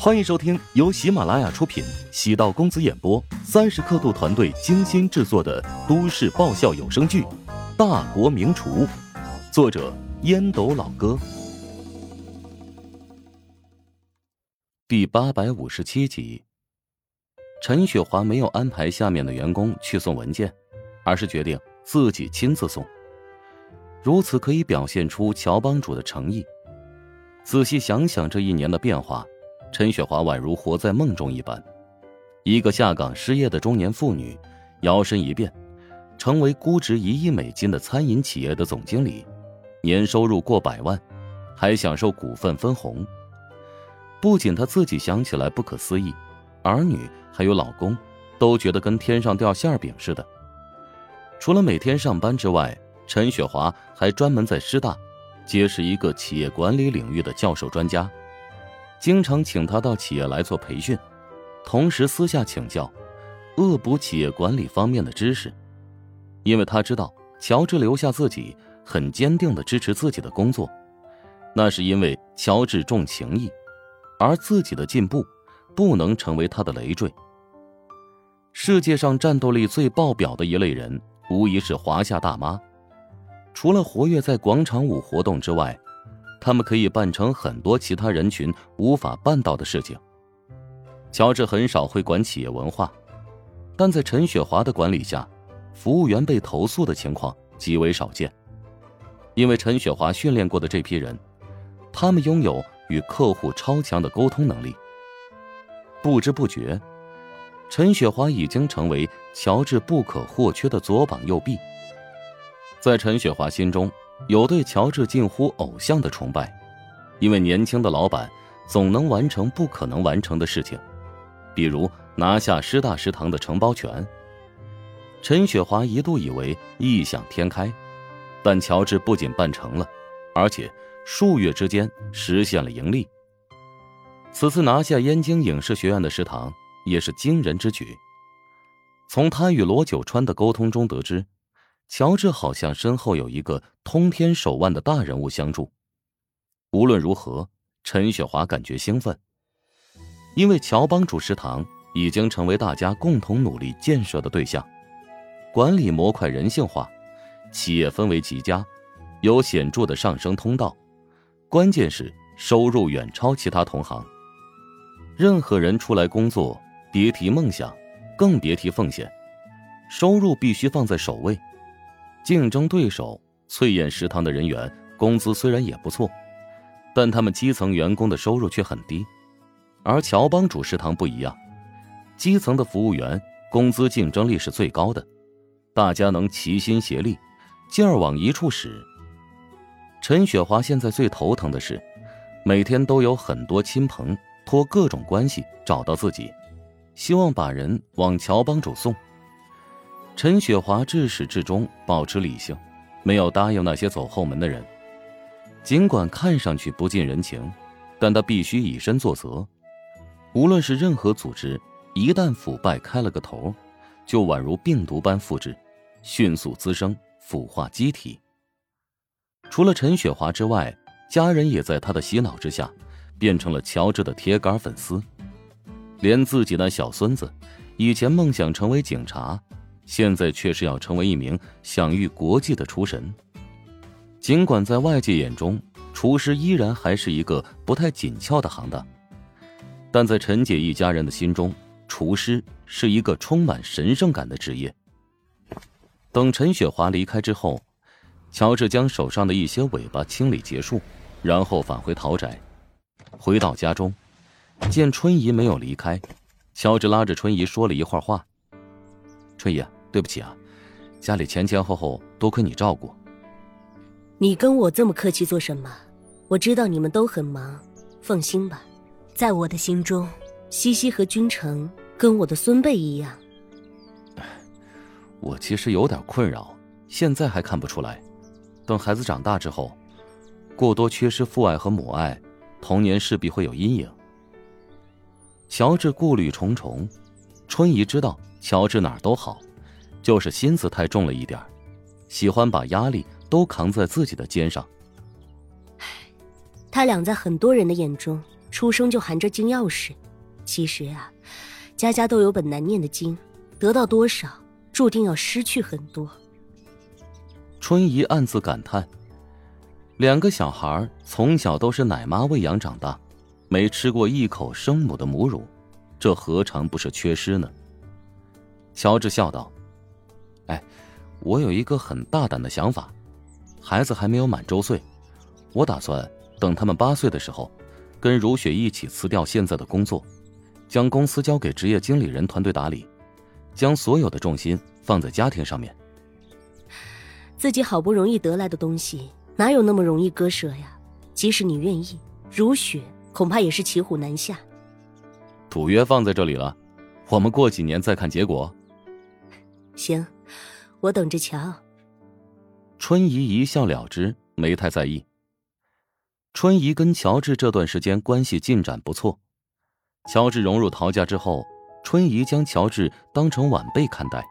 欢迎收听由喜马拉雅出品、喜道公子演播、三十刻度团队精心制作的都市爆笑有声剧《大国名厨》，作者烟斗老哥，第八百五十七集。陈雪华没有安排下面的员工去送文件，而是决定自己亲自送。如此可以表现出乔帮主的诚意。仔细想想这一年的变化。陈雪华宛如活在梦中一般，一个下岗失业的中年妇女，摇身一变，成为估值一亿美金的餐饮企业的总经理，年收入过百万，还享受股份分红。不仅她自己想起来不可思议，儿女还有老公，都觉得跟天上掉馅饼似的。除了每天上班之外，陈雪华还专门在师大，结识一个企业管理领域的教授专家。经常请他到企业来做培训，同时私下请教，恶补企业管理方面的知识。因为他知道乔治留下自己，很坚定的支持自己的工作，那是因为乔治重情义，而自己的进步不能成为他的累赘。世界上战斗力最爆表的一类人，无疑是华夏大妈。除了活跃在广场舞活动之外。他们可以办成很多其他人群无法办到的事情。乔治很少会管企业文化，但在陈雪华的管理下，服务员被投诉的情况极为少见。因为陈雪华训练过的这批人，他们拥有与客户超强的沟通能力。不知不觉，陈雪华已经成为乔治不可或缺的左膀右臂。在陈雪华心中。有对乔治近乎偶像的崇拜，因为年轻的老板总能完成不可能完成的事情，比如拿下师大食堂的承包权。陈雪华一度以为异想天开，但乔治不仅办成了，而且数月之间实现了盈利。此次拿下燕京影视学院的食堂也是惊人之举。从他与罗九川的沟通中得知。乔治好像身后有一个通天手腕的大人物相助。无论如何，陈雪华感觉兴奋，因为乔帮主食堂已经成为大家共同努力建设的对象，管理模块人性化，企业氛围极佳，有显著的上升通道。关键是收入远超其他同行。任何人出来工作，别提梦想，更别提奉献，收入必须放在首位。竞争对手翠燕食堂的人员工资虽然也不错，但他们基层员工的收入却很低，而乔帮主食堂不一样，基层的服务员工资竞争力是最高的，大家能齐心协力，劲儿往一处使。陈雪华现在最头疼的是，每天都有很多亲朋托各种关系找到自己，希望把人往乔帮主送。陈雪华至始至终保持理性，没有答应那些走后门的人。尽管看上去不近人情，但他必须以身作则。无论是任何组织，一旦腐败开了个头，就宛如病毒般复制，迅速滋生腐化机体。除了陈雪华之外，家人也在他的洗脑之下，变成了乔治的铁杆粉丝。连自己那小孙子，以前梦想成为警察。现在却是要成为一名享誉国际的厨神。尽管在外界眼中，厨师依然还是一个不太紧俏的行当，但在陈姐一家人的心中，厨师是一个充满神圣感的职业。等陈雪华离开之后，乔治将手上的一些尾巴清理结束，然后返回陶宅。回到家中，见春姨没有离开，乔治拉着春姨说了一会儿话。春姨。对不起啊，家里前前后后多亏你照顾。你跟我这么客气做什么？我知道你们都很忙，放心吧，在我的心中，西西和君城跟我的孙辈一样。我其实有点困扰，现在还看不出来，等孩子长大之后，过多缺失父爱和母爱，童年势必会有阴影。乔治顾虑重重，春姨知道乔治哪儿都好。就是心思太重了一点喜欢把压力都扛在自己的肩上。他俩在很多人的眼中出生就含着金钥匙。其实啊，家家都有本难念的经，得到多少，注定要失去很多。春怡暗自感叹：两个小孩从小都是奶妈喂养长大，没吃过一口生母的母乳，这何尝不是缺失呢？乔治笑道：“哎，我有一个很大胆的想法，孩子还没有满周岁，我打算等他们八岁的时候，跟如雪一起辞掉现在的工作。”将公司交给职业经理人团队打理，将所有的重心放在家庭上面。自己好不容易得来的东西，哪有那么容易割舍呀？即使你愿意，如雪恐怕也是骑虎难下。赌约放在这里了，我们过几年再看结果。行，我等着瞧。春姨一笑了之，没太在意。春姨跟乔治这段时间关系进展不错。乔治融入陶家之后，春姨将乔治当成晚辈看待，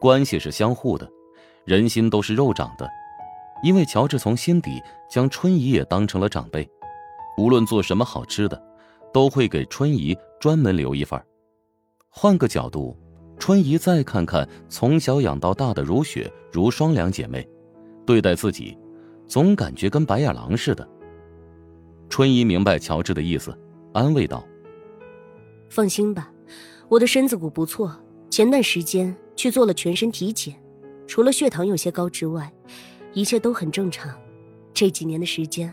关系是相互的，人心都是肉长的。因为乔治从心底将春姨也当成了长辈，无论做什么好吃的，都会给春姨专门留一份换个角度，春姨再看看从小养到大的如雪、如霜两姐妹，对待自己，总感觉跟白眼狼似的。春姨明白乔治的意思，安慰道。放心吧，我的身子骨不错。前段时间去做了全身体检，除了血糖有些高之外，一切都很正常。这几年的时间，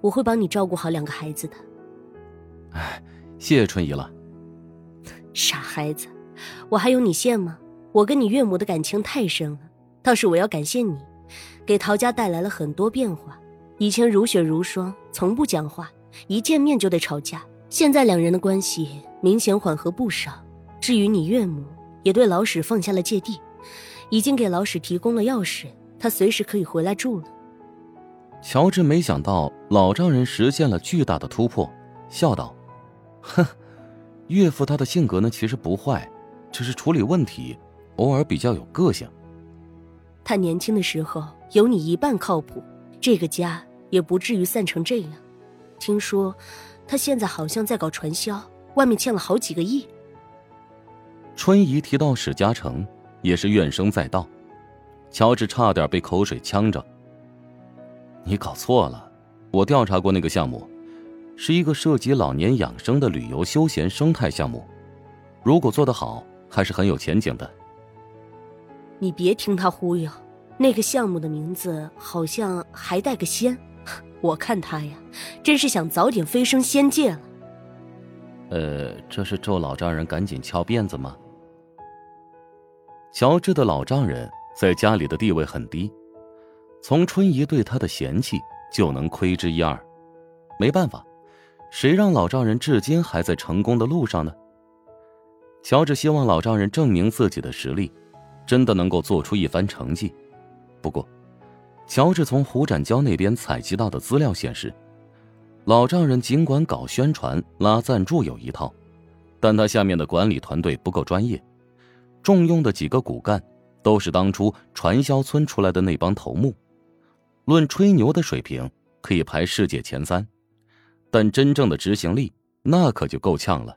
我会帮你照顾好两个孩子的。哎，谢谢春姨了。傻孩子，我还用你谢吗？我跟你岳母的感情太深了，倒是我要感谢你，给陶家带来了很多变化。以前如雪如霜，从不讲话，一见面就得吵架。现在两人的关系明显缓和不少。至于你岳母，也对老史放下了芥蒂，已经给老史提供了钥匙，他随时可以回来住了。乔治没想到老丈人实现了巨大的突破，笑道：“哼，岳父他的性格呢，其实不坏，只是处理问题偶尔比较有个性。他年轻的时候有你一半靠谱，这个家也不至于散成这样。听说。”他现在好像在搞传销，外面欠了好几个亿。春姨提到史嘉诚，也是怨声载道。乔治差点被口水呛着。你搞错了，我调查过那个项目，是一个涉及老年养生的旅游休闲生态项目，如果做得好，还是很有前景的。你别听他忽悠，那个项目的名字好像还带个“仙”。我看他呀，真是想早点飞升仙界了。呃，这是咒老丈人赶紧翘辫子吗？乔治的老丈人在家里的地位很低，从春姨对他的嫌弃就能窥之一二。没办法，谁让老丈人至今还在成功的路上呢？乔治希望老丈人证明自己的实力，真的能够做出一番成绩。不过。乔治从胡展娇那边采集到的资料显示，老丈人尽管搞宣传、拉赞助有一套，但他下面的管理团队不够专业，重用的几个骨干都是当初传销村出来的那帮头目，论吹牛的水平可以排世界前三，但真正的执行力那可就够呛了。